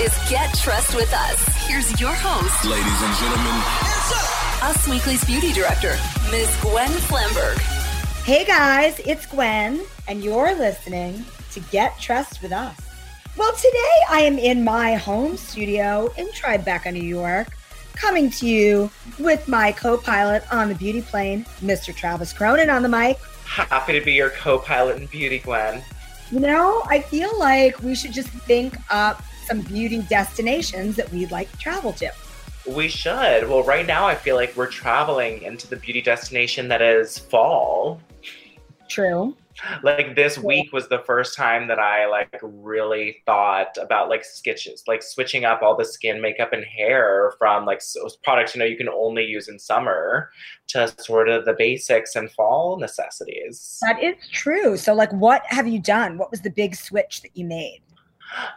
is Get Trust with Us. Here's your host, Ladies and gentlemen, Us Weekly's beauty director, Ms. Gwen Flamberg. Hey guys, it's Gwen, and you're listening to Get Trust with Us. Well, today I am in my home studio in Tribeca, New York, coming to you with my co pilot on the beauty plane, Mr. Travis Cronin on the mic. Happy to be your co-pilot in beauty, Gwen. You know, I feel like we should just think up some beauty destinations that we'd like to travel to. We should. Well, right now I feel like we're traveling into the beauty destination that is fall. True. Like this week was the first time that I like really thought about like sketches, like switching up all the skin, makeup, and hair from like products you know you can only use in summer to sort of the basics and fall necessities. That is true. So, like, what have you done? What was the big switch that you made?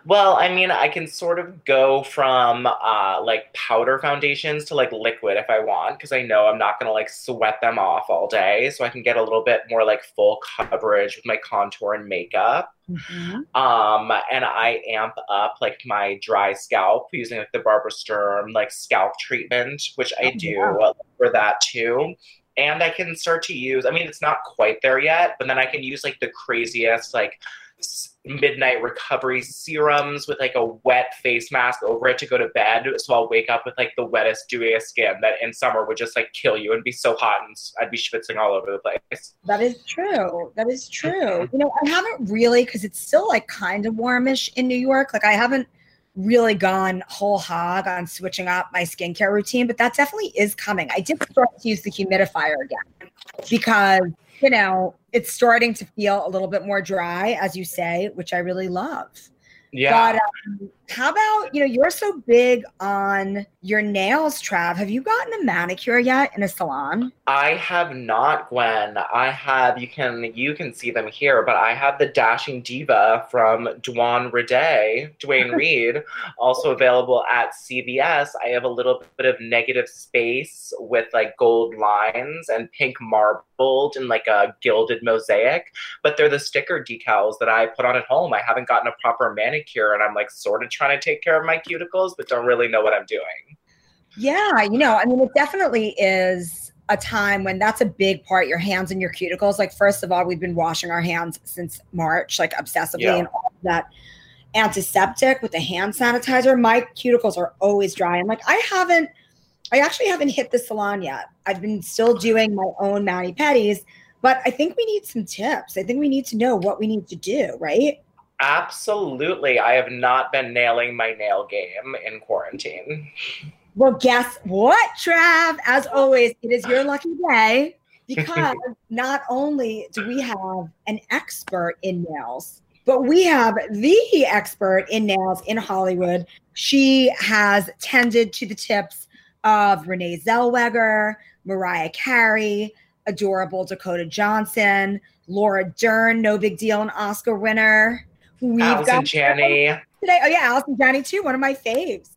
Well, I mean, I can sort of go from uh, like powder foundations to like liquid if I want, because I know I'm not gonna like sweat them off all day. So I can get a little bit more like full coverage with my contour and makeup. Um, and I amp up like my dry scalp using like the Barbara Sturm like scalp treatment, which I Oh, do yeah. for that too. And I can start to use, I mean, it's not quite there yet, but then I can use like the craziest, like midnight recovery serums with like a wet face mask over it to go to bed. So I'll wake up with like the wettest, dewiest skin that in summer would just like kill you and be so hot and I'd be schwitzing all over the place. That is true. That is true. You know, I haven't really, because it's still like kind of warmish in New York. Like, I haven't really gone whole hog on switching up my skincare routine, but that definitely is coming. I did start to use the humidifier again because, you know, it's starting to feel a little bit more dry, as you say, which I really love. Yeah. But um, how about, you know, you're so big on your nails, Trav. Have you gotten a manicure yet in a salon? I have not, Gwen. I have you can you can see them here, but I have the Dashing Diva from Dwan Rede, Dwayne Reed, also available at CVS. I have a little bit of negative space with like gold lines and pink marbled and like a gilded mosaic, but they're the sticker decals that I put on at home. I haven't gotten a proper manicure and I'm like sort of trying to take care of my cuticles, but don't really know what I'm doing. Yeah, you know, I mean, it definitely is a time when that's a big part. Your hands and your cuticles. Like, first of all, we've been washing our hands since March, like obsessively, Yeah. and all of that antiseptic with the hand sanitizer. My cuticles are always dry. And like, I haven't, I actually haven't hit the salon yet. I've been still doing my own mani pedis, but I think we need some tips. I think we need to know what we need to do, right? Absolutely. I have not been nailing my nail game in quarantine. Well, guess what, Trav? As always, it is your lucky day because not only do we have an expert in nails, but we have the expert in nails in Hollywood. She has tended to the tips of Renee Zellweger, Mariah Carey, adorable Dakota Johnson, Laura Dern, no big deal, an Oscar winner. We've Allison Janney. today. Oh yeah, Allison Janney too, one of my faves.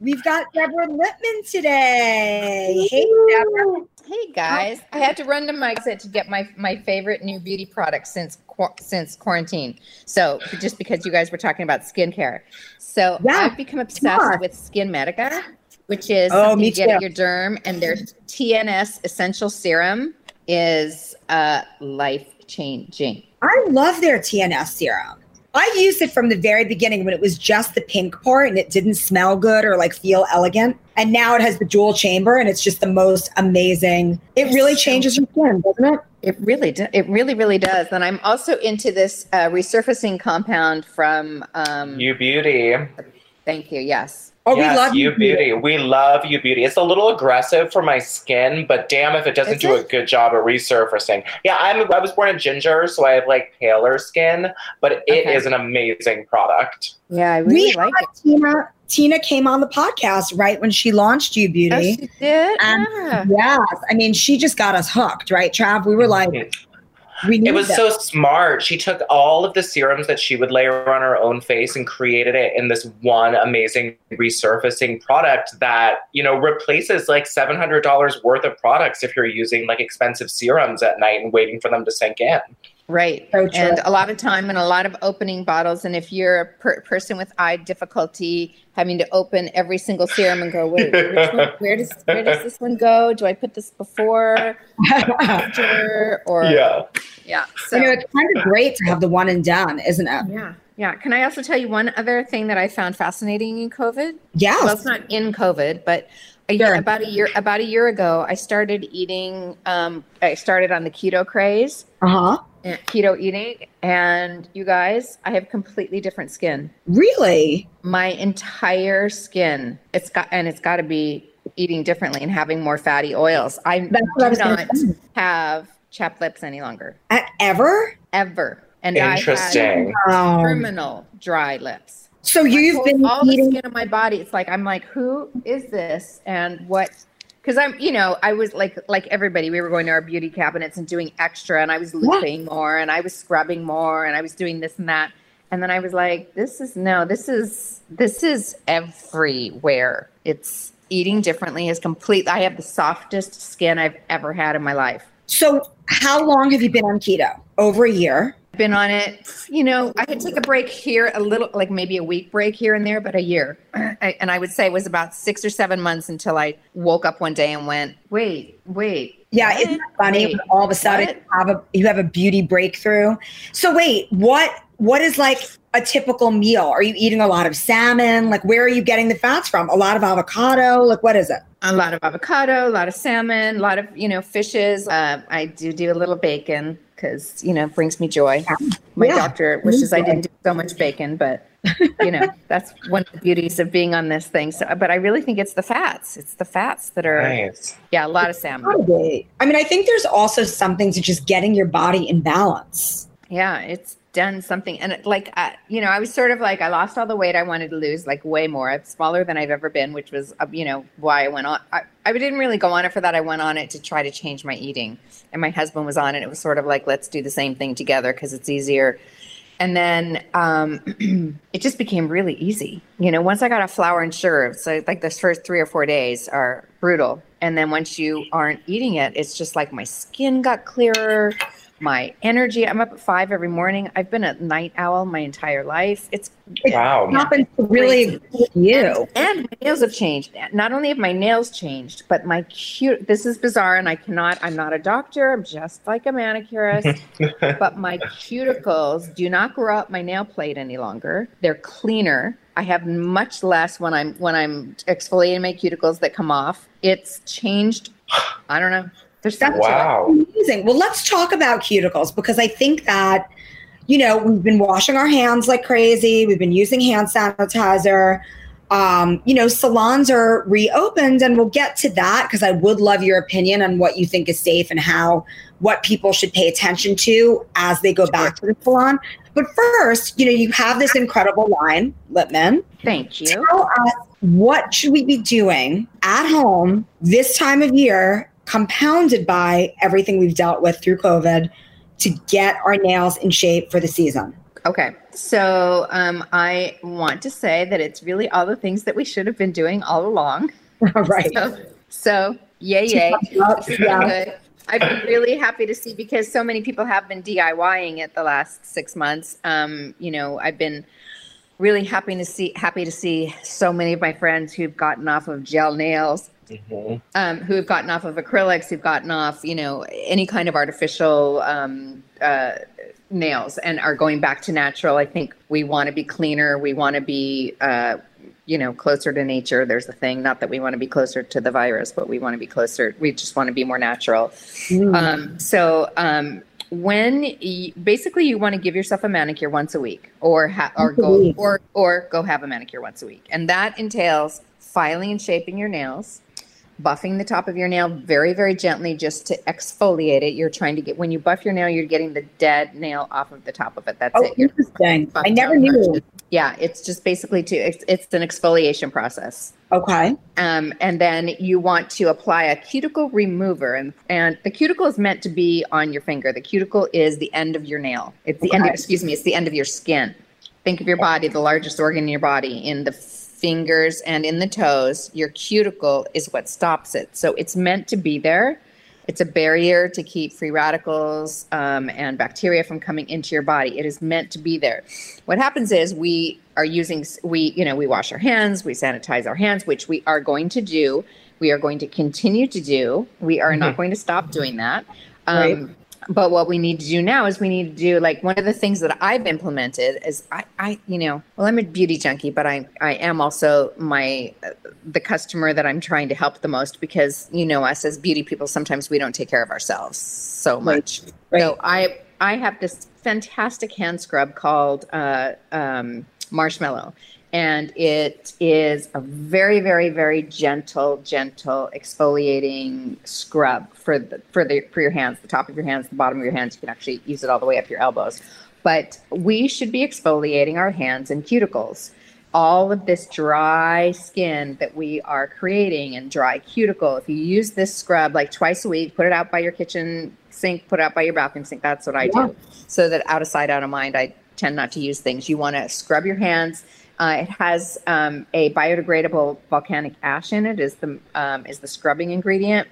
We've got Deborah Lippman today. Hey Deborah. Hey guys, I had to run to my exit to get my my favorite new beauty product since since quarantine. So just because you guys were talking about skincare, so Yeah, I've become obsessed sure. with SkinMedica, which is Oh, something me you get too. at your derm, and their TNS essential serum is uh, life changing. I love their TNS serum. I used it from the very beginning when it was just the pink part and it didn't smell good or like feel elegant. And now it has the dual chamber and it's just the most amazing. It really changes your skin, doesn't it? It really, do, it really, really does. And I'm also into this uh, resurfacing compound from. Um, U Beauty. Thank you. Yes. Oh, yes, we love U Beauty. We love U Beauty. It's a little aggressive for my skin, but damn if it doesn't Is do a good job at resurfacing. Yeah, I'm I was born a ginger, so I have like paler skin, but it is Okay. an amazing product. Yeah, I We really had like it. Tina. Tina came on the podcast right when she launched You Oh, Beauty. she did. Um, Ah. Yes, I mean she just got us hooked, right, Trav? We were like, we need It was this. so smart. She took all of the serums that she would layer on her own face and created it in this one amazing resurfacing product that, you know, replaces like $700 worth of products if you're using like expensive serums at night and waiting for them to sink in. Right. So and a lot of time and a lot of opening bottles. And if you're a per- person with eye difficulty, having to open every single serum and go, wait, which one, where does where does this one go? Do I put this before, after, or Yeah. yeah? So you know, it's kind of great to have the one and done, isn't it? yeah, yeah. Can I also tell you one other thing that I found fascinating in COVID? Yes. well it's not in covid but a year, Sure. about a year about a year ago i started eating um, i started on the keto craze Uh huh. Keto eating and you guys i have completely different skin Really? my entire skin it's got and it's got to be eating differently and having more fatty oils i That's what I do not have chapped lips any longer ever? ever and i had Interesting. Terminal dry lips so my you've whole- been all the skin of my body. It's like I'm like, who is this and what? Because I'm, you know, I was like, like everybody, we were going to our beauty cabinets and doing extra, and I was looping more, and I was scrubbing more, and I was doing this and that, and then I was like, this is no, this is this is everywhere. It's eating differently is complete. I have the softest skin I've ever had in my life. So how long have you been on keto? Over a year. been on it you know i could take a break here a little like maybe a week break here and there but a year I, and i would say it was about six or seven months until i woke up one day and went wait wait Yeah, what? isn't that funny? Wait, all of a sudden, you have a you have a beauty breakthrough. So wait, what what is like a typical meal? Are you eating a lot of salmon? Like where are you getting the fats from? A lot of avocado? Like what is it? A lot of avocado a lot of salmon a lot of you know fishes uh, i do do a little bacon because you know it brings me joy my Yeah. doctor wishes i didn't do so much bacon but you know that's one of the beauties of being on this thing so but i really think it's the fats it's the fats that are Nice. yeah a lot of salmon I mean, I think there's also something to just getting your body in balance. Yeah, it's done something. And like, uh, you know, I was sort of like, I lost all the weight I wanted to lose, like way more. I'm smaller than I've ever been, which was, uh, you know, why I went on. I, I didn't really go on it for that. I went on it to try to change my eating. And my husband was on it. It was sort of like, let's do the same thing together because it's easier. And then um, it just became really easy. You know, once I got off flour and sugar, so like those first three or four days are brutal. And then once you aren't eating it, it's just like my skin got clearer, my energy. I'm up at five every morning. I've been a night owl my entire life. It's Wow. Happens to really with you. and my nails have changed. Not only have my nails changed, but my cute. This is bizarre, and I cannot. I'm not a doctor. I'm just like a manicurist. but my cuticles do not grow up my nail plate any longer. They're cleaner. I have much less when I'm when I'm exfoliating my cuticles that come off. It's changed. I don't know. There's something to. Wow. Amazing. Well, let's talk about cuticles because I think that, you know, we've been washing our hands like crazy. We've been using hand sanitizer. Um, you know, salons are reopened, and we'll get to that because I would love your opinion on what you think is safe and how what people should pay attention to as they go back to the salon. But first, you know, you have this incredible line, Lippman. Thank you. Tell us what should we be doing at home this time of year, compounded by everything we've dealt with through COVID, to get our nails in shape for the season. Okay. So um, I want to say that it's really all the things that we should have been doing all along. right. So, so yay, yay. Yeah. I've been really happy to see because so many people have been DIYing it the last six months. Um, you know, I've been really happy to see happy to see so many of my friends who've gotten off of gel nails, Mhm. um, who have gotten off of acrylics, who've gotten off, you know, any kind of artificial um, uh, nails and are going back to natural. I think we want to be cleaner. We want to be, uh, you know, closer to nature. There's the thing. Not that we want to be closer to the virus, but we want to be closer. We just want to be more natural. Mm. Um, so um, when you, basically you want to give yourself a manicure once a week, or ha- or go or or go have a manicure once a week, and that entails filing and shaping your nails, buffing the top of your nail very very gently just to exfoliate it. You're trying to get when you buff your nail, you're getting the dead nail off of the top of it. That's Oh, it. You're interesting. I never knew. Yeah, it's just basically to it's, it's an exfoliation process. Okay. Um, and then you want to apply a cuticle remover, and and the cuticle is meant to be on your finger. The cuticle is the end of your nail. It's the end. Of, excuse me. It's the end of your skin. Think of your body, the largest organ in your body, in the fingers and in the toes. Your cuticle is what stops it. So it's meant to be there. It's a barrier to keep free radicals um, and bacteria from coming into your body. It is meant to be there. What happens is we are using we you know we wash our hands, we sanitize our hands, which we are going to do. We are going to continue to do. We are mm-hmm. not going to stop doing that. Um, right but what we need to do now is we need to do like one of the things that I've implemented is I, I you know, well, I'm a beauty junkie, but I, I am also my, uh, the customer that I'm trying to help the most because, you know, us as beauty people, sometimes we don't take care of ourselves so much. Right. So I, I have this fantastic hand scrub called uh, um, Marshmallow and it is a very very very gentle gentle exfoliating scrub for the for the for your hands the top of your hands the bottom of your hands. You can actually use it all the way up your elbows. But we should be exfoliating our hands and cuticles. All of this dry skin that we are creating and dry cuticle if you use this scrub like twice a week put it out by your kitchen sink put it out by your bathroom sink that's what i yeah. do so that out of sight out of mind i tend not to use things. You want to scrub your hands uh, it has um, a biodegradable volcanic ash in it. Is the um, is the scrubbing ingredient?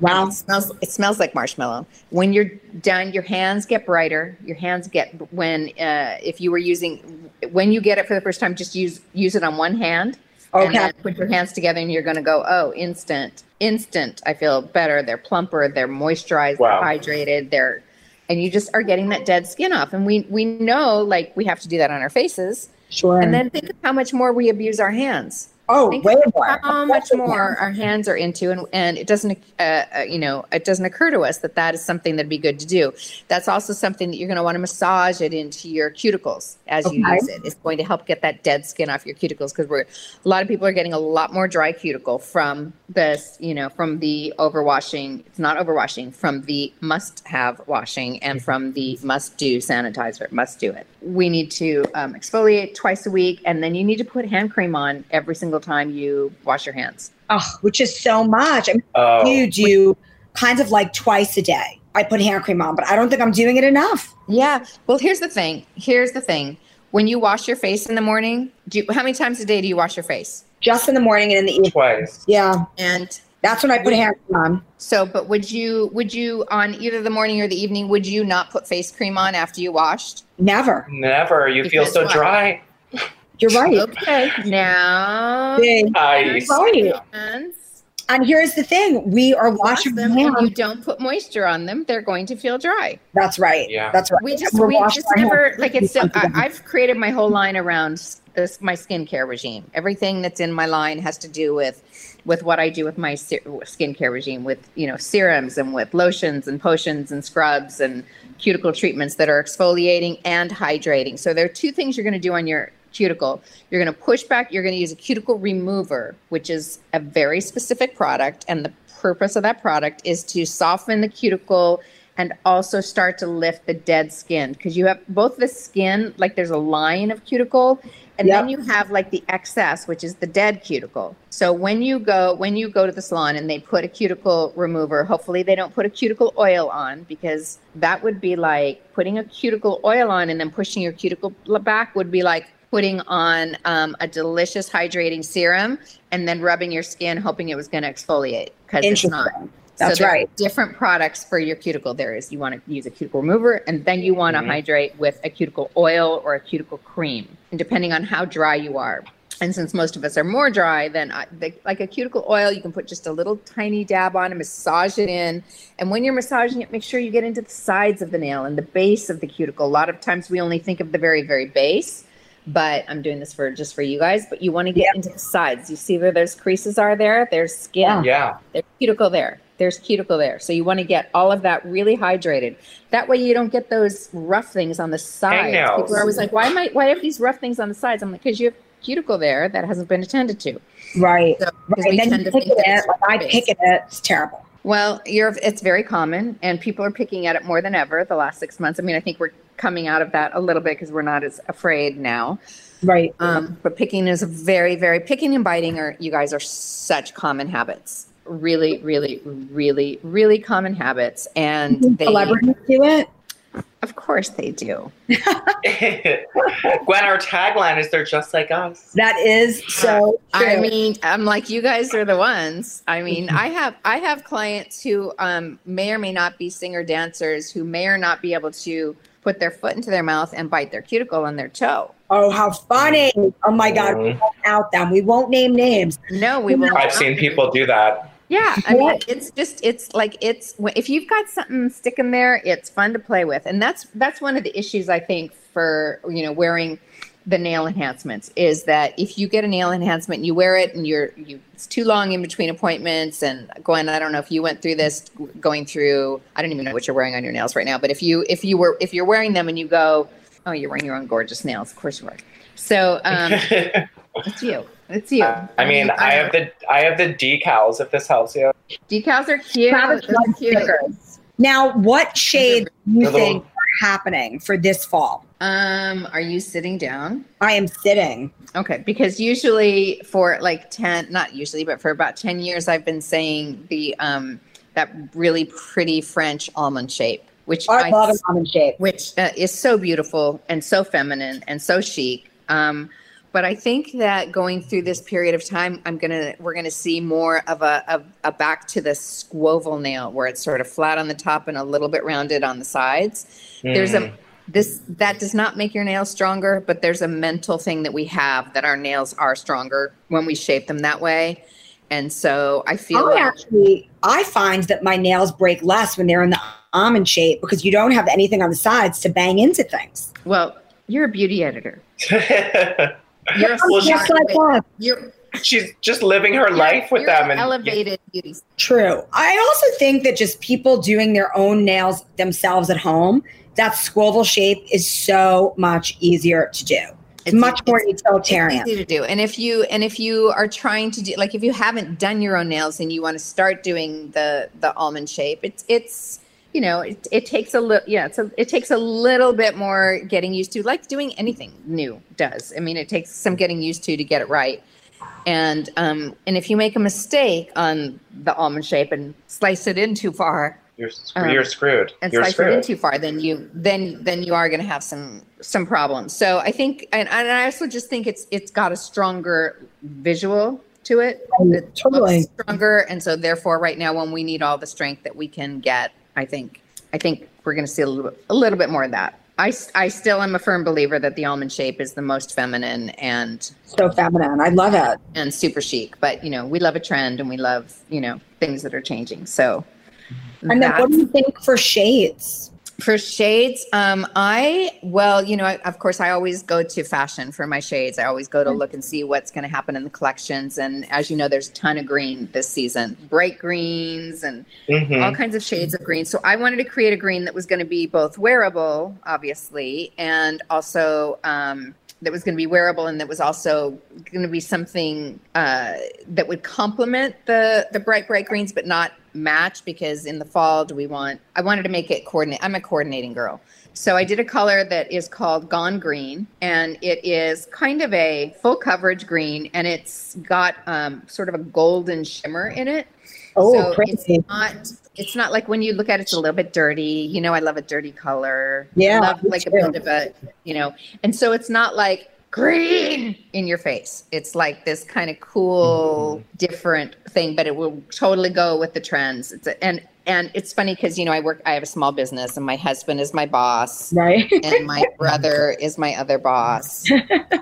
Wow, it smells it smells like marshmallow. When you're done, your hands get brighter. Your hands get when uh, if you were using when you get it for the first time, just use use it on one hand. Okay. And then put your hands together, and you're going to go, oh, instant, instant. I feel better. They're plumper. They're moisturized. Wow. They're hydrated. They're and you just are getting that dead skin off. And we we know like we have to do that on our faces Sure. And then think of how much more we abuse our hands. Oh, way more. How much more our hands are into, and and it doesn't, uh, uh, you know, it doesn't occur to us that that is something that'd be good to do. That's also something that you're going to want to massage it into your cuticles as okay. you use it. It's going to help get that dead skin off your cuticles because we're a lot of people are getting a lot more dry cuticle from this, you know, from the overwashing. It's not overwashing from the must-have washing and from the must-do sanitizer. Must do it. We need to um, exfoliate twice a week, and then you need to put hand cream on every single single time you wash your hands. Oh, which is so much. I mean, oh. you do kind of like twice a day. I put hand cream on, but I don't think I'm doing it enough. Yeah. Well, here's the thing. Here's the thing. When you wash your face in the morning, do you, how many times a day do you wash your face? Just in the morning and in the evening. Twice. Yeah. And that's when I put hand cream on. So, but would you would you on either the morning or the evening would you not put face cream on after you washed? Never. Never. You because feel so what? dry. You're right. Okay. Now, nice. right. And here's the thing: we are washing them. Hands. When you don't put moisture on them, they're going to feel dry. That's right. Yeah. That's right. We just we just never like it's. So, I, I've created my whole line around this my skincare regime. Everything that's in my line has to do with with what I do with my skincare regime, with you know serums and with lotions and potions and scrubs and cuticle treatments that are exfoliating and hydrating. So there are two things you're going to do on your cuticle. You're going to push back, you're going to use a cuticle remover, which is a very specific product. And the purpose of that product is to soften the cuticle and also start to lift the dead skin because you have both the skin, like there's a line of cuticle, and yep. then you have like the excess, which is the dead cuticle. So when you go when you go to the salon and they put a cuticle remover, hopefully they don't put a cuticle oil on because that would be like putting a cuticle oil on and then pushing your cuticle back would be like putting on um, a delicious hydrating serum and then rubbing your skin, hoping it was going to exfoliate because it's not. That's so right. Different products for your cuticle. There is you want to use a cuticle remover, and then you want to mm-hmm. hydrate with a cuticle oil or a cuticle cream, and depending on how dry you are. And since most of us are more dry, then I, the, like a cuticle oil, you can put just a little tiny dab on and massage it in. And when you're massaging it, make sure you get into the sides of the nail and the base of the cuticle. A lot of times we only think of the very, very base but I'm doing this for just for you guys. But you want to get yeah. into the sides. You see where those creases are there? There's skin. Yeah. There's cuticle there. There's cuticle there. So you want to get all of that really hydrated. That way you don't get those rough things on the sides. People are always like, why am I why have these rough things on the sides? I'm like, because you have cuticle there that hasn't been attended to. Right. So, right. then you pick it, like I pick it, up. it's terrible. Well, you're it's very common and people are picking at it more than ever the last six months. I mean, I think we're coming out of that a little bit because we're not as afraid now. Right. Um, but picking is very, very picking and biting are you guys are such common habits. Really, really, really, really common habits. And they celebrities do it. Of course they do. Gwen, our tagline is they're just like us. That is so true. I mean, I'm like you guys are the ones. I mean, I have I have clients who um, may or may not be singer dancers who may or not be able to put their foot into their mouth and bite their cuticle on their toe. oh, how funny. Oh my God. We Mhm. won't out them. We won't name names. No, we won't. I've seen people do that. Yeah, I mean, it's just it's like it's if you've got something sticking there, it's fun to play with, and that's that's one of the issues I think for you know wearing the nail enhancements is that if you get a nail enhancement and you wear it and you're you it's too long in between appointments and Gwen, I don't know if you went through this going through I don't even know what you're wearing on your nails right now, but if you if you were if you're wearing them and you go, oh, you're wearing your own gorgeous nails, of course you are. So um, it's you, it's you. I mean, I have the I have the decals. If this helps you, decals are cute. Are cute. Now, what shades do you little- think are happening for this fall? Um, are you sitting down? I am sitting. Okay, because usually for like 10, not usually, but for about 10 years I've been saying the um that really pretty French almond shape, which I love an almond shape. which uh, is so beautiful and so feminine and so chic. Um, but I think that going through this period of time, I'm gonna we're gonna see more of a, a, a back to the squoval nail, where it's sort of flat on the top and a little bit rounded on the sides. There's Mm. a this that does not make your nails stronger, but there's a mental thing that we have that our nails are stronger when we shape them that way. And so I feel I like actually, I find that my nails break less when they're in the almond shape because you don't have anything on the sides to bang into things. well, you're a beauty editor. You're Well, Just like that. You're She's just living her life with you're them, an and elevated beauty. True. I also think that just people doing their own nails themselves at home, that squoval shape is so much easier to do. It's, much more utilitarian. easy to do. And if you and if you are trying to do like if you haven't done your own nails and you want to start doing the the almond shape, it's it's you know it, it takes a little yeah it's a, it takes a little bit more getting used to like doing anything new does. I mean it takes some getting used to to get it right. And um and if you make a mistake on the almond shape and slice it in too far, you're Um, you're screwed. and You're slice it in too far, then you then then you are going to have some some problems. So I think, and, and I also just think it's it's got a stronger visual to it. It Totally. looks stronger, and so therefore, right now, when we need all the strength that we can get, I think I think we're going to see a little bit, a little bit more of that. I, I still am a firm believer that the almond shape is the most feminine and So feminine. I love it. and super chic. But you know, we love a trend and we love you know things that are changing. So. And then what do you think for shades? For shades, um, I well, you know, I, of course, I always go to fashion for my shades. I always go to look and see what's going to happen in the collections. And as you know, there's a ton of green this season, bright greens and Mhm. all kinds of shades of green. So I wanted to create a green that was going to be both wearable, obviously, and also um, that was going to be wearable and that was also going to be something uh, that would complement the the bright bright greens, but not match. Because in the fall, do we want? I wanted to make it coordinate. I'm a coordinating girl. So I did a color that is called Gone Green, and it is kind of a full coverage green, and it's got um, sort of a golden shimmer in it. Oh, So pretty. it's not it's not like when you look at it, it's a little bit dirty. You know, I love a dirty color. Yeah, I love like a bit of a you know, and so it's not like green in your face. It's like this kind of cool, mm-hmm. different thing, but it will totally go with the trends. It's a, and and it's funny because you know I work. I have a small business, and my husband is my boss, right? and my brother is my other boss.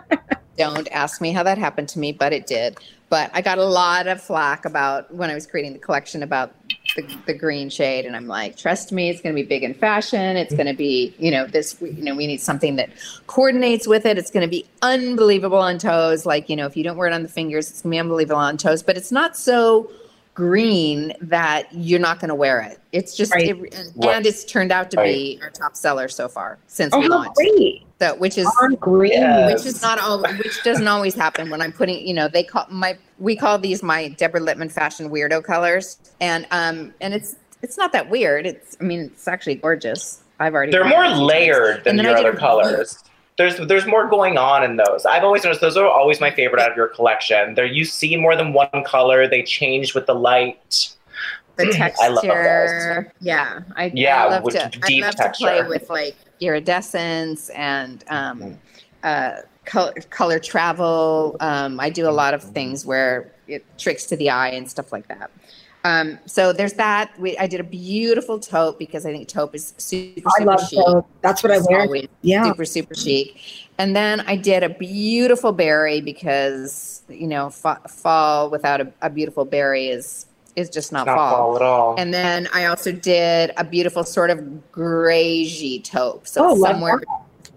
Don't ask me how that happened to me, but it did. But I got a lot of flack about when I was creating the collection about the, the green shade, and I'm like, trust me, it's going to be big in fashion. It's going to be, you know, this. You know, we need something that coordinates with it. It's going to be unbelievable on toes. Like, you know, if you don't wear it on the fingers, it's going to be unbelievable on toes. But it's not so green that you're not going to wear it. It's just, Right. it, and, Right. and it's turned out to be our top seller so far since Oh, we launched. great. So, which is On green. Yeah. which is not all which doesn't always happen when i'm putting you know they call my we call these my deborah lippman fashion weirdo colors and um and it's it's not that weird it's i mean it's actually gorgeous i've already They're more it times. layered than And your other a- colors. There's there's more going on in those. I've always noticed those are always my favorite out of your collection. There you see more than one color. They change with the light. the texture. I love texture yeah i Yeah, I love with to i deep love to play with like iridescence and um, uh, color, color travel. Um, I do a lot of things where it tricks to the eye and stuff like that. Um, so there's that. We, I did a beautiful taupe because I think taupe is super, super I love chic. taupe. That's what I wear. always Yeah. super super chic and then i did a beautiful berry because you know fa- fall without a, a beautiful berry is is just not, Not fall. fall at all. and then i also did a beautiful sort of grayish taupe. So Oh, somewhere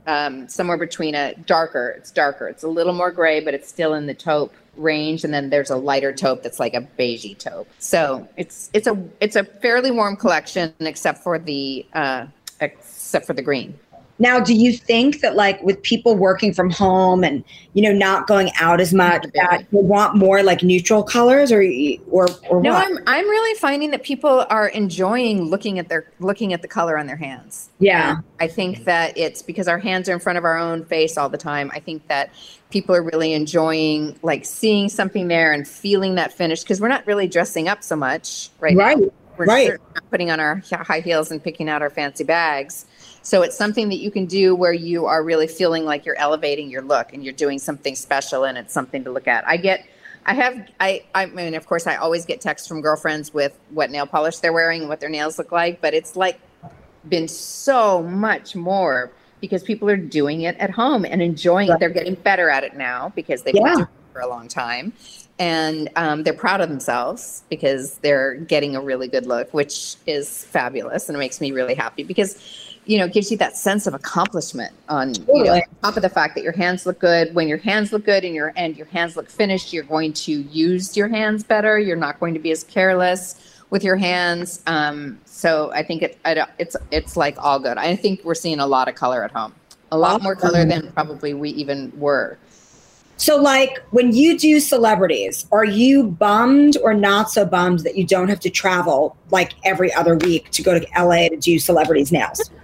um, somewhere between a darker it's darker. It's a little more gray but it's still in the taupe range. And then there's a lighter taupe that's like a beigey taupe. So it's it's a it's a fairly warm collection except for the uh except for the green Now, do you think that like with people working from home and you know not going out as much, that you want more like neutral colors, or or or No, what? I'm I'm really finding that people are enjoying looking at their looking at the color on their hands. yeah, I think that it's because our hands are in front of our own face all the time. I think that people are really enjoying like seeing something there and feeling that finish because we're not really dressing up so much right now. right. We're right. not putting on our high heels and picking out our fancy bags. So it's something that you can do where you are really feeling like you're elevating your look and you're doing something special and it's something to look at. I get I have I I mean of course I always get texts from girlfriends with what nail polish they're wearing and what their nails look like, but it's like been so much more because people are doing it at home and enjoying it. They're getting better at it now because they've Yeah. been doing it for a long time. And um, they're proud of themselves because they're getting a really good look, which is fabulous. And it makes me really happy because, you know, it gives you that sense of accomplishment on, you know, on top of the fact that your hands look good. When your hands look good and your, and your hands look finished, you're going to use your hands better. You're not going to be as careless with your hands. Um, so I think it, I don't, it's it's like all good. I think we're seeing a lot of color at home, a lot more color than probably we even were. So, like when you do celebrities, are you bummed or not so bummed that you don't have to travel like every other week to go to LA to do celebrities' nails?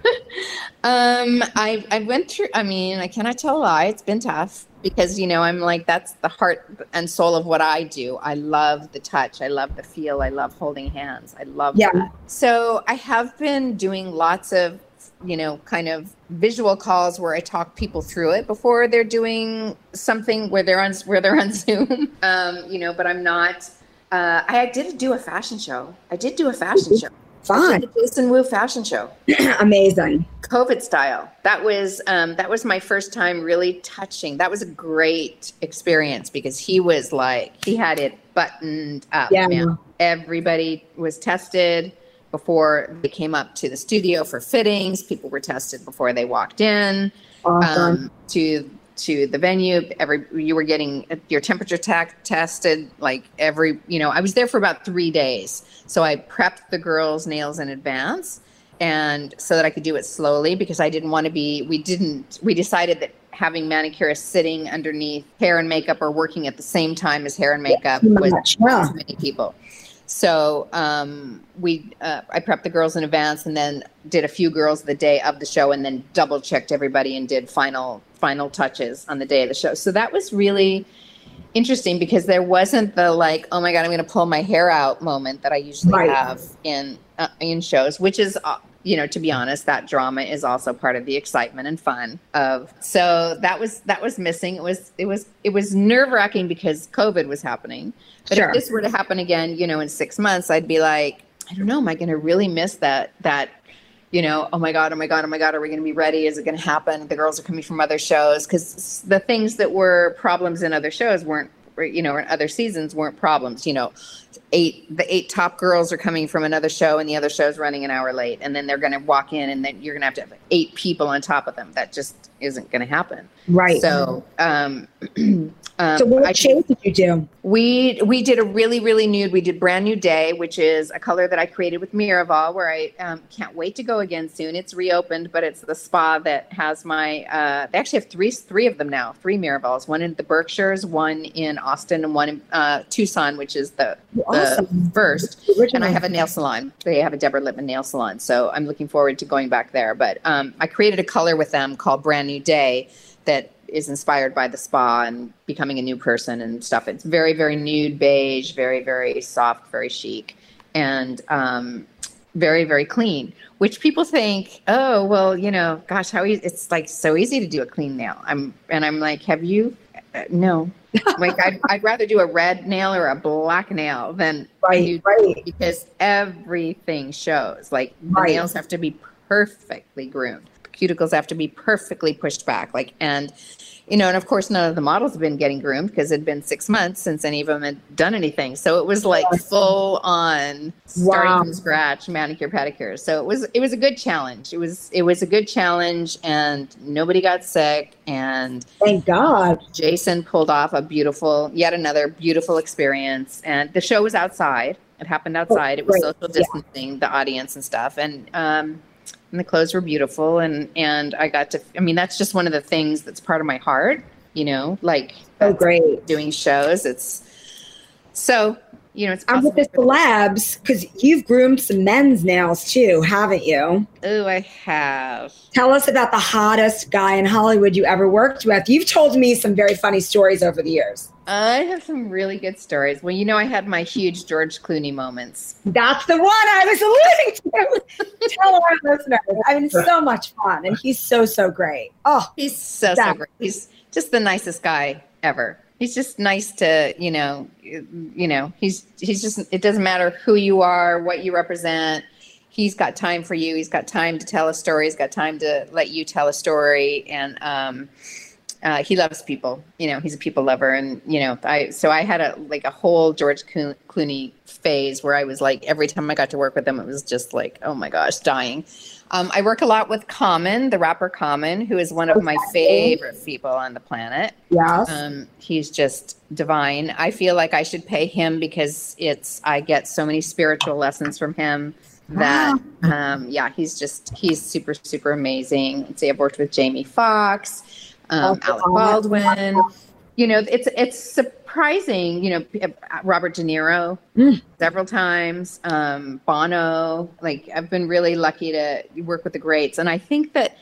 Um, I I went through. I mean, I cannot tell a lie. It's been tough because you know I'm like that's the heart and soul of what I do. I love the touch. I love the feel. I love holding hands. I love Yeah. that. So I have been doing lots of you know kind of visual calls where I talk people through it before they're doing something where they're on where they're on Zoom. Um, you know, but I'm not. Uh, I did do a fashion show. I did do a fashion show. Fine, the Jason Wu fashion show. amazing. COVID style. That was um, that was my first time really touching. That was a great experience because he was like he had it buttoned up. Yeah. man. Everybody was tested before they came up to the studio for fittings. People were tested before they walked in Awesome. um, to to the venue. Every you were getting your temperature ta- tested like every you know. I was there for about three days, so I prepped the girls' nails in advance, and so that I could do it slowly because I didn't want to be. We didn't. We decided that having manicurists sitting underneath hair and makeup or working at the same time as hair and makeup too was yeah. too many people. So um, we, uh, I prepped the girls in advance, and then did a few girls the day of the show, and then double checked everybody and did final final touches on the day of the show. So that was really interesting because there wasn't the like, oh my god, I'm going to pull my hair out moment that I usually Right. have in uh, in shows, which is. You know, to be honest, that drama is also part of the excitement and fun of. So that was that was missing. It was it was it was nerve wracking because COVID was happening. But Sure. if this were to happen again, you know, in six months, I'd be like, I don't know, am I going to really miss that that you know, oh my god, oh my god, oh my god, are we going to be ready? Is it going to happen? The girls are coming from other shows because the things that were problems in other shows weren't, you know, in other seasons weren't problems. You know, eight the eight top girls are coming from another show and the other show's running an hour late, and then they're going to walk in and then you're going to have to have eight people on top of them. That just isn't going to happen. Right. So, um, um, so what I- shade did you do? we we did a really really nude. We did brand new day, which is a color that I created with Miraval, where I um, can't wait to go again soon. It's reopened, but it's the spa that has my. Uh, they actually have three three of them now, three Miravals. One in the Berkshires, one in Austin, and one in uh, Tucson, which is the the Awesome. first. The original. And I have a nail salon. They have a Deborah Lippman nail salon, so I'm looking forward to going back there. But um, I created a color with them called Brand New Day that is inspired by the spa and becoming a new person and stuff. It's very, very nude beige, very, very soft, very chic. And um, very very clean which people think oh well you know gosh how easy it's like so easy to do a clean nail i'm and i'm like have you uh, no like I'd, I'd rather do a red nail or a black nail than Right, right. because everything shows like the Right. nails have to be perfectly groomed cuticles have to be perfectly pushed back like and you know and of course none of the models have been getting groomed because it'd been six months since any of them had done anything so it was like full on starting Wow. from scratch manicure pedicure so it was it was a good challenge it was it was a good challenge and nobody got sick and Thank God. Jason pulled off a beautiful, yet another beautiful experience. And the show was outside. It happened outside. It was social Yeah. distancing, the audience and stuff. And um, and the clothes were beautiful. And and I got to. I mean, that's just one of the things that's part of my heart. You know, like oh great. doing shows. It's so you know, it's I'm with the celebs because you've groomed some men's nails too, haven't you? Oh, I have. Tell us about the hottest guy in Hollywood you ever worked with. You've told me some very funny stories over the years. I have some really good stories. Well, you know, I had my huge George Clooney moments. That's the one I was alluding to. Tell our listeners. I mean, so much fun, and he's so so great. Oh, He's so Yeah. so great. He's just the nicest guy ever. He's just nice to you know, you know. He's he's just. It doesn't matter who you are, what you represent. He's got time for you. He's got time to tell a story. He's got time to let you tell a story, and um, uh, he loves people. You know, he's a people lover, and you know, I so I had a like a whole George Clooney phase where I was like, every time I got to work with him, it was just like, oh my gosh, dying. Um, I work a lot with Common, the rapper Common, who is one of my favorite people on the planet. yes. Um, he's just divine. I feel like I should pay him because it's I get so many spiritual lessons from him that um, yeah, he's just he's super super amazing. See, I've worked with Jamie Foxx, um, Alec Baldwin. You know, it's it's surprising. You know, uh, Robert De Niro Mm. several times. Um, Bono. Like I've been really lucky to work with the greats, and I think that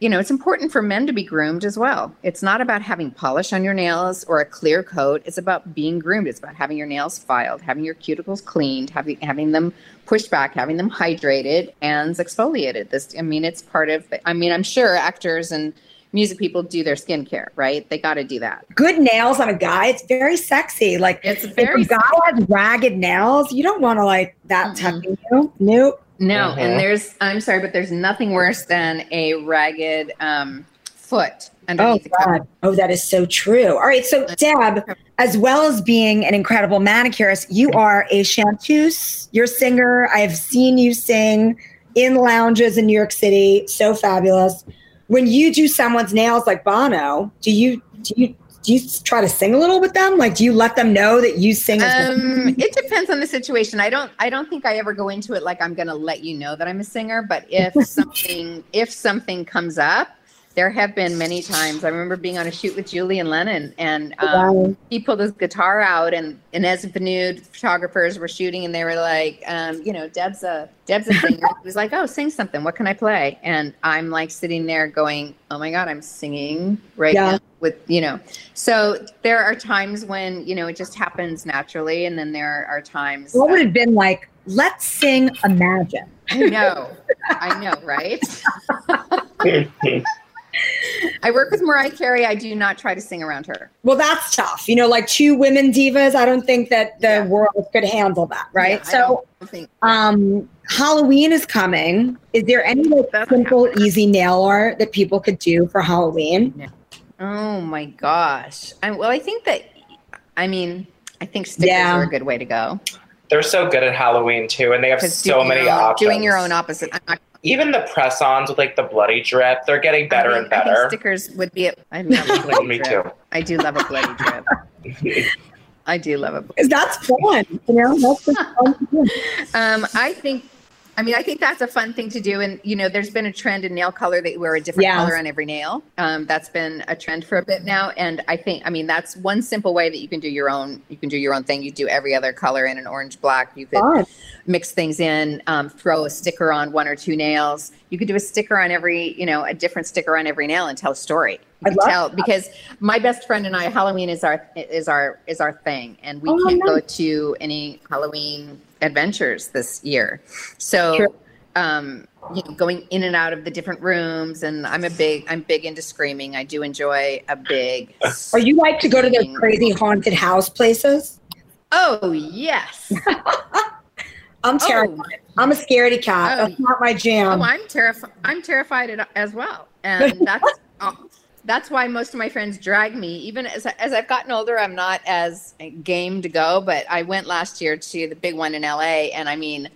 you know, it's important for men to be groomed as well. It's not about having polish on your nails or a clear coat. It's about being groomed. It's about having your nails filed, having your cuticles cleaned, having having them pushed back, having them hydrated and exfoliated. This, I mean, it's part of. I mean, I'm sure actors and music people do their skincare, right? They got to do that. Good nails on a guy, it's very sexy. Like It's if a guy has ragged nails, you don't want to like that touching you. Nope. No, Mhm. and there's. I'm sorry, but there's nothing worse than a ragged um, foot Oh underneath the cover. God. Oh, that is so true. All right. So Deb, as well as being an incredible manicurist, you are a chanteuse. You're a singer. I've seen you sing in lounges in New York City. So fabulous. When you do someone's nails like Bono, do you do you do you try to sing a little with them? Like, do you let them know that you sing? Um, it depends on the situation. I don't. I don't think I ever go into it like I'm going to let you know that I'm a singer. But if something, if something comes up, there have been many times. I remember being on a shoot with Julian Lennon, and um, Wow. he pulled his guitar out, and Inez Vinoodh photographers were shooting, and they were like, um, you know, Deb's a Deb's a singer. he was like, oh, sing something. What can I play? And I'm like sitting there going, oh my god, I'm singing right Yeah. now with you know. So there are times when you know it just happens naturally, and then there are times. what would have been like? Let's sing Imagine. I know, I know, right? I work with Mariah Carey. I do not try to sing around her. Well, that's tough. You know, like two women divas. I don't think that the Yeah. world could handle that, right? Yeah, so, think. um, Halloween is coming. Is there any like, That's simple, happening. easy nail art that people could do for Halloween? Oh my gosh. I, well, I think that. I mean, I think stickers Yeah. are a good way to go. They're so good at Halloween too, and they have so many your own, options. Doing your own opposite. I'm not, Even the press-ons with like the bloody drip, they're getting better I and think, I think better. stickers would be. A, I love a bloody Me drip. too. I do love a bloody drip. I do love a Because that's fun. You know, that's fun. Um, I think, I mean, I think that's a fun thing to do. And, you know, there's been a trend in nail color that you wear a different color on every nail. Um, that's been a trend for a bit now. And I think, I mean, that's one simple way that you can do your own, you can do your own thing. You do every other color in an orange black. You could mix things in, um, throw a sticker on one or two nails. You could do a sticker on every, you know, a different sticker on every nail and tell a story. I tell because my best friend and I, Halloween is our is our is our thing, and we Oh, can't go to any Halloween adventures this year. So, um, you know, going in and out of the different rooms, and I'm a big I'm big into screaming. I do enjoy a big. Or you like to go to those crazy haunted house places? Oh yes. I'm Oh. terrified. I'm a scaredy cat. Oh. That's not my jam. Oh. I'm terrified. I'm terrified as well, and that's that's why most of my friends drag me. Even as as I've gotten older, I'm not as game to go. But I went last year to the big one in LA, and I mean,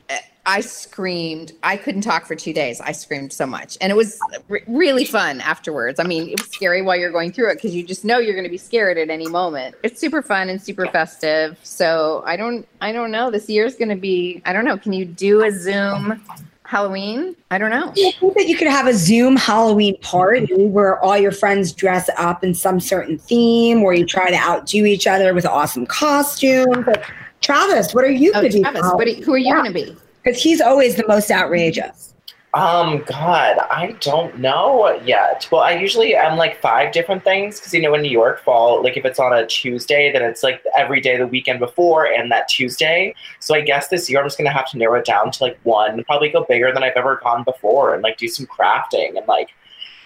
I screamed. I couldn't talk for two days. I screamed so much, and it was re- really fun afterwards. I mean, it was scary while you're going through it because you just know you're going to be scared at any moment. It's super fun and super festive. So I don't, I don't know. This year's going to be. I don't know. Can you do a Zoom? Halloween? I don't know. I think that you could have a Zoom Halloween party where all your friends dress up in some certain theme, where you try to outdo each other with awesome costumes. But Travis, what are you Oh, going to do? Travis, what are, who are you Yeah. going to be? Because he's always the most outrageous. Um, God, I don't know yet. Well, I usually am like five different things because you know in New York fall, like if it's on a Tuesday, then it's like every day the weekend before and that Tuesday. So I guess this year I'm just gonna have to narrow it down to like one, probably go bigger than I've ever gone before, and like do some crafting and like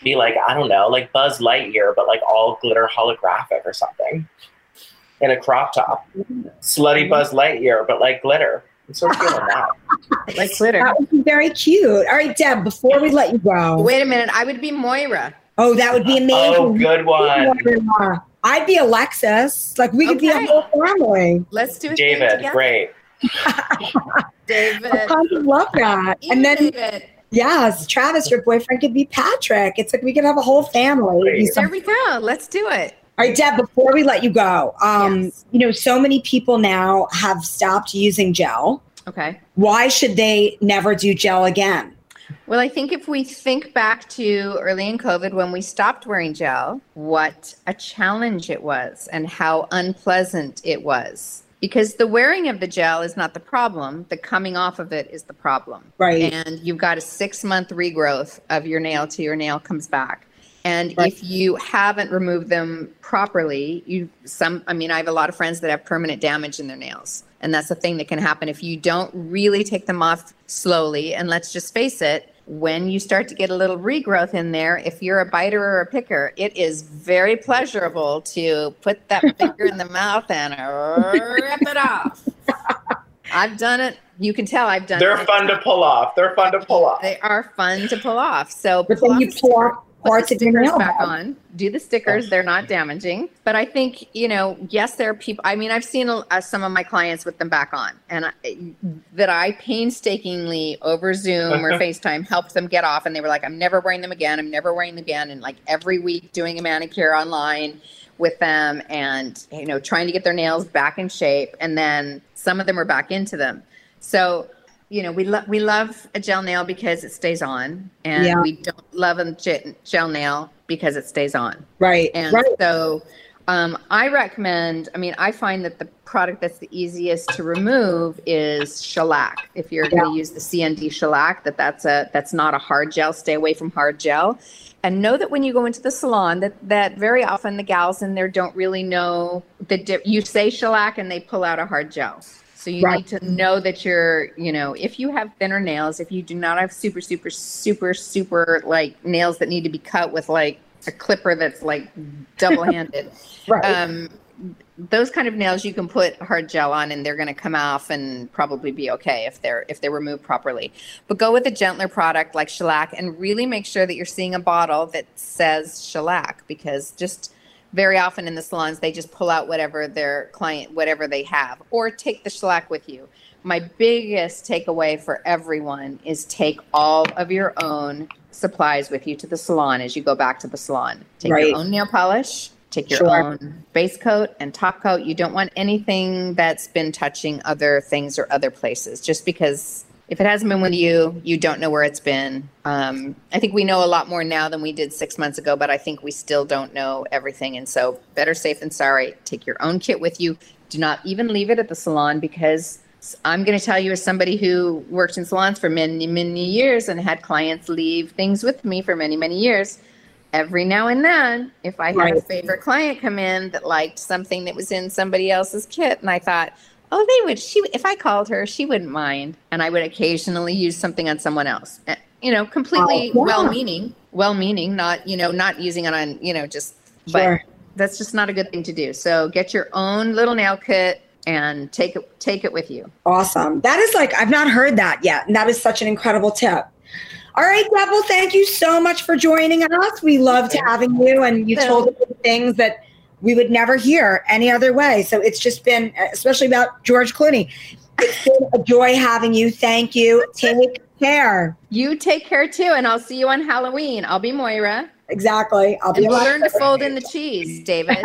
be like I don't know, like Buzz Lightyear, but like all glitter holographic or something, in a crop top, slutty Buzz Lightyear, but like glitter. I'm sort of feeling that. Like glitter. That would be very cute. All right, Deb, before we let you go. Wait a minute. I would be Moira. Oh, that would be oh, amazing. Oh, good one. I'd be Alexis. Like we could be a whole family. Let's do it. David, great. David. I kind of love that. And then David. yes, Travis, your boyfriend could be Patrick. It's like we could have a whole family. It'd be Great. so- There we go. Let's do it. All right, Deb, before we let you go, um, Yes. you know, so many people now have stopped using gel. Okay. Why should they never do gel again? Well, I think if we think back to early in COVID when we stopped wearing gel, what a challenge it was and how unpleasant it was. Because the wearing of the gel is not the problem, the coming off of it is the problem. Right. And you've got a six month regrowth of your nail till your nail comes back. And Right. if you haven't removed them properly, you some I mean I have a lot of friends that have permanent damage in their nails. And that's the thing that can happen if you don't really take them off slowly. And let's just face it, when you start to get a little regrowth in there, if you're a biter or a picker, it is very pleasurable to put that finger in the mouth and rip it off. I've done it. You can tell I've done it. They're it. fun to pull off. They're fun to pull off. They are fun to pull off. So but then you pull off put parts the of your stickers nail back back. on. Do the stickers; they're not damaging. But I think you know, yes, there are people. I mean, I've seen uh, some of my clients with them back on, and I, that I painstakingly over Zoom or FaceTime helped them get off, and they were like, "I'm never wearing them again. I'm never wearing them again." And like every week, doing a manicure online with them, and you know, trying to get their nails back in shape, and then some of them are back into them. So you know, we love we love a gel nail because it stays on, and Yeah. we don't love a gel nail because it stays on. Right. And right. so, um, I recommend. I mean, I find that the product that's the easiest to remove is shellac. If you're going to use the CND shellac, that that's a that's not a hard gel. Stay away from hard gel. And know that when you go into the salon, that that very often the gals in there don't really know the di- you say shellac and they pull out a hard gel. So you Right. need to know that you're, you know, if you have thinner nails, if you do not have super, super, super, super like nails that need to be cut with like a clipper that's like double handed, right. um, those kind of nails you can put hard gel on and they're going to come off and probably be okay if they're if they're removed properly. But go with a gentler product like shellac and really make sure that you're seeing a bottle that says shellac because just very often in the salons they just pull out whatever their client whatever they have or take the shellac with you. My biggest takeaway for everyone is take all of your own supplies with you to the salon as you go back to the salon. Take Right. your own nail polish, take your Sure. own base coat and top coat. You don't want anything that's been touching other things or other places just because if it hasn't been with you, you don't know where it's been. Um, I think we know a lot more now than we did six months ago, but I think we still don't know everything. And so, better safe than sorry. Take your own kit with you. Do not even leave it at the salon because I'm going to tell you, as somebody who worked in salons for many, many years and had clients leave things with me for many, many years, every now and then, if I had a favorite client come in that liked something that was in somebody else's kit, and I thought, oh, they would, she, if I called her, she wouldn't mind. And I would occasionally use something on someone else. Eh, You know, completely Oh, yeah. well meaning, well meaning, not, you know, not using it on, you know, just, but Sure. that's just not a good thing to do. So get your own little nail kit and take it, take it with you. Awesome. That is like, I've not heard that yet. And that is such an incredible tip. All right, Devil, thank you so much for joining us. We loved having you, and you told us things that we would never hear any other way. So it's just been, especially about George Clooney, it's been a joy having you. Thank you. Take care. You take care too, and I'll see you on Halloween. I'll be Moira. Exactly. I'll And be we'll learn to fold in the cheese, David.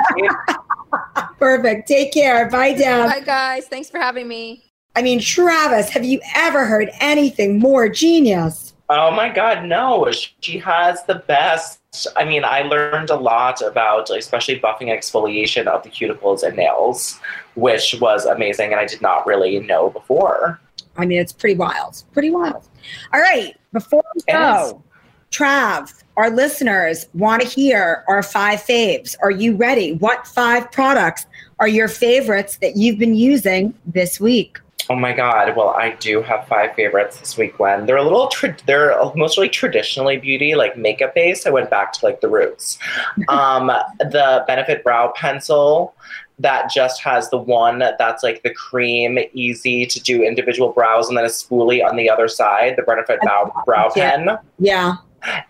perfect. Take care. Bye, Deb. Bye, guys. Thanks for having me. I mean, Travis, have you ever heard anything more genius? Oh my God, no. She has the best. I mean, I learned a lot about, especially buffing exfoliation of the cuticles and nails, which was amazing, and I did not really know before. I mean, it's pretty wild. Pretty wild. All right. Before we go, Trav, our listeners want to hear our five faves. Are you ready? What five products are your favorites that you've been using this week? Oh my God! Well, I do have five favorites this week. Gwen, they're a little, tra- they're mostly traditionally beauty, like makeup based. I went back to like the roots. Um, the Benefit Brow Pencil that just has the one that's like the cream, easy to do individual brows, and then a spoolie on the other side. The Benefit Brow Brow Yeah. Pen. Yeah.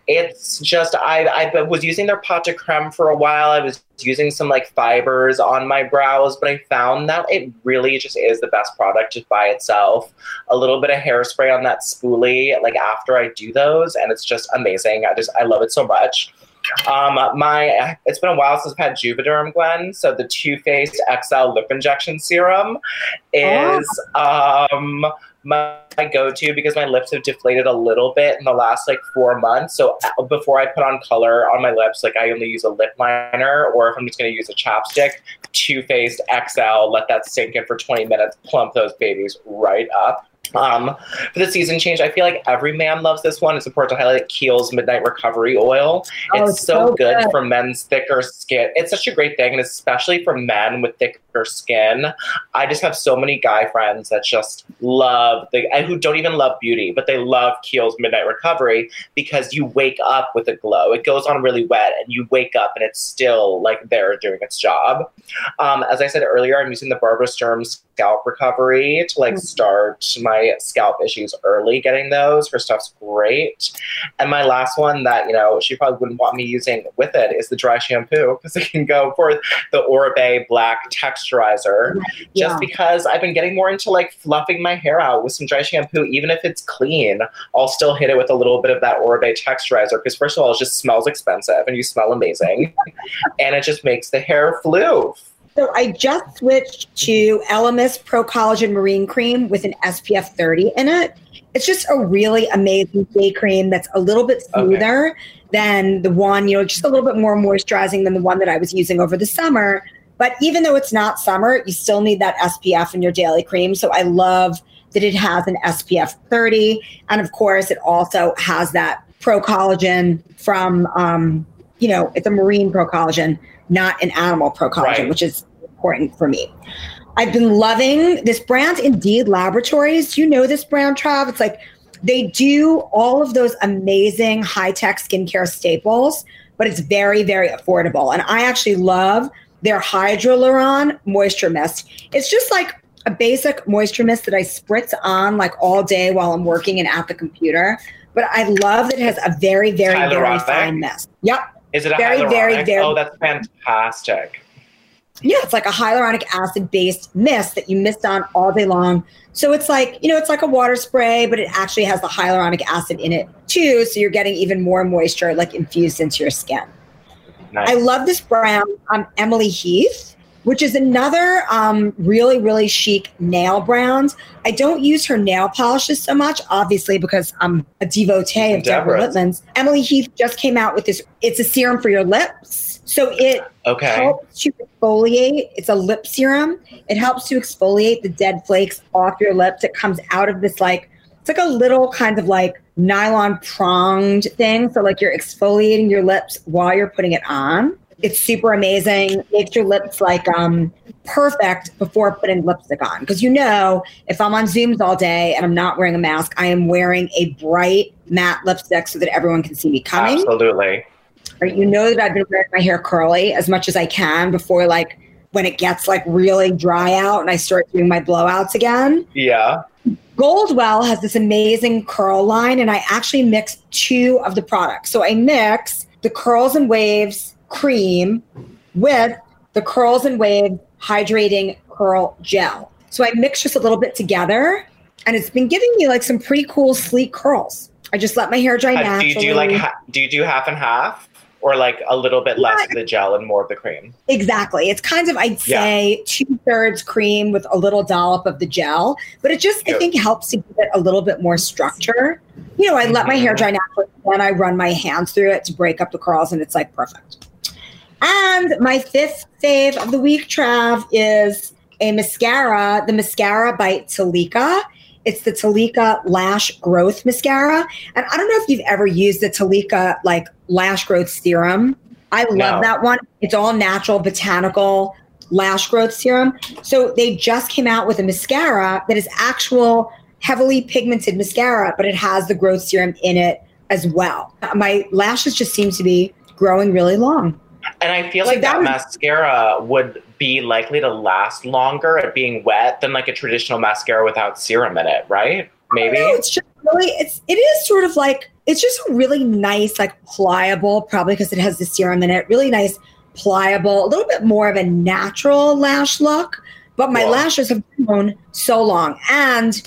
It's just I I was using their pot de creme for a while. I was using some like fibers on my brows, but I found that it really just is the best product just by itself. A little bit of hairspray on that spoolie like after I do those, and it's just amazing. I just I love it so much. Um, my it's been a while since I've had Juvederm, Gwen. So the Too Faced XL Lip Injection Serum is um my, my go-to because my lips have deflated a little bit in the last like four months. So uh, before I put on color on my lips, like I only use a lip liner, or if I'm just going to use a chapstick, Too Faced XL. Let that sink in for 20 minutes. Plump those babies right up. Um, for the season change, I feel like every man loves this one. It's important to highlight Kiehl's Midnight Recovery Oil. Oh, it's so, so good, good. for men's thicker skin. It's such a great thing, and especially for men with thicker skin. I just have so many guy friends that just love the and who don't even love beauty, but they love Kiehl's Midnight Recovery because you wake up with a glow. It goes on really wet, and you wake up and it's still like there doing its job. Um, as I said earlier, I'm using the Barbara Sturm Scalp Recovery to like Mhm. start my scalp issues early. Getting those, her stuff's great. And my last one that you know she probably wouldn't want me using with it is the dry shampoo because it can go for the Oribe Black Texturizer. Yeah. Just because I've been getting more into like fluffing my hair out with some dry shampoo, even if it's clean, I'll still hit it with a little bit of that Oribe Texturizer because first of all, it just smells expensive and you smell amazing, and it just makes the hair floof. So I just switched to Elemis Pro Collagen Marine Cream with an SPF 30 in it. It's just a really amazing day cream that's a little bit Okay. smoother than the one, you know, just a little bit more moisturizing than the one that I was using over the summer. But even though it's not summer, you still need that SPF in your daily cream. So I love that it has an SPF 30. And of course, it also has that pro collagen from, um, you know, it's a marine pro collagen, not an animal pro collagen, Right. which is important for me. I've been loving this brand, Indeed Laboratories. You know this brand, Trav? It's like they do all of those amazing high tech skincare staples, but it's very, very affordable. And I actually love their Hydraluron Moisture Mist. It's just like a basic moisture mist that I spritz on like all day while I'm working and at the computer. But I love that it has a very, very, very fine mist. Yep. Is it a Very, hyaluronic? very, very- Oh, that's fantastic. Yeah, it's like a hyaluronic acid based mist that you mist on all day long. So it's like, you know, it's like a water spray, but it actually has the hyaluronic acid in it too. So you're getting even more moisture like infused into your skin. Nice. I love this brand, um, Emilie Heathe, which is another um, really, really chic nail brand. I don't use her nail polishes so much, obviously, because I'm a devotee of Deborah. Lippman's. Emilie Heathe just came out with this, it's a serum for your lips. So it okay. helps to exfoliate. It's a lip serum. It helps to exfoliate the dead flakes off your lips. It comes out of this like It's like a little kind of like nylon pronged thing. So like you're exfoliating your lips while you're putting it on. It's super amazing. Makes your lips like um perfect before putting lipstick on. Because you know, if I'm on Zooms all day and I'm not wearing a mask, I am wearing a bright matte lipstick so that everyone can see me coming. Absolutely. Right? You know that I've been wearing my hair curly as much as I can before like when it gets like really dry out and I start doing my blowouts again. Yeah. Goldwell has this amazing curl line, and I actually mix two of the products. So I mix the Curls and Waves cream with the Curls and Waves hydrating curl gel. So I mix just a little bit together, and it's been giving me like some pretty cool sleek curls. I just let my hair dry Uh, do you do like ha- do you do half and half or like a little bit less of the gel and more of the cream? Exactly. It's kind of, I'd Yeah. say, two thirds cream with a little dollop of the gel, but it just, I think, helps to give it a little bit more structure. You know, I let my hair Mhm. dry naturally, then I run my hands through it to break up the curls, and it's like perfect. And my fifth fave of the week, Trav, is a mascara, the Mascara by Talika. It's the Talika Lash Growth Mascara. And I don't know if you've ever used the Talika like lash growth serum. I love No. that one. It's all natural, botanical lash growth serum. So they just came out with a mascara that is actual heavily pigmented mascara, but it has the growth serum in it as well. My lashes just seem to be growing really long. And I feel So like that that, was- mascara would be likely to last longer at being wet than like a traditional mascara without serum in it, right? Maybe. It's just really it's it is sort of like it's just a really nice, like pliable, probably because it has the serum in it, really nice, pliable, a little bit more of a natural lash look. But my lashes have grown so long. And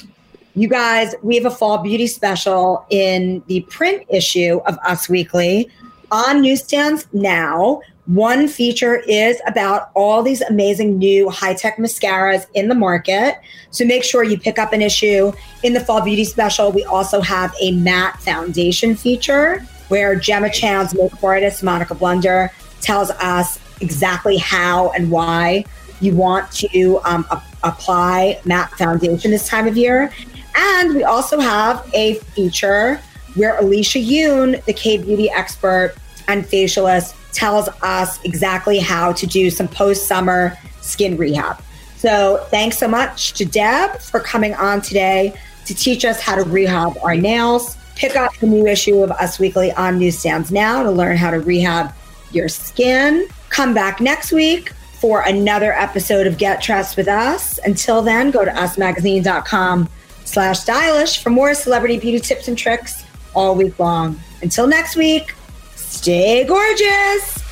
you guys, we have a fall beauty special in the print issue of Us Weekly on newsstands now. One feature is about all these amazing new high tech mascaras in the market. So make sure you pick up an issue. In the Fall Beauty Special, we also have a matte foundation feature where Gemma Chan's makeup artist, Monika Blunder, tells us exactly how and why you want to um, a- apply matte foundation this time of year. And we also have a feature where Alicia Yoon, the K beauty expert and facialist, tells us exactly how to do some post summer skin rehab. So, thanks so much to Deb for coming on today to teach us how to rehab our nails. Pick up the new issue of Us Weekly on newsstands now to learn how to rehab your skin. Come back next week for another episode of Get Dressed with Us. Until then, go to usmagazine.com slash stylish for more celebrity beauty tips and tricks all week long. Until next week, stay gorgeous.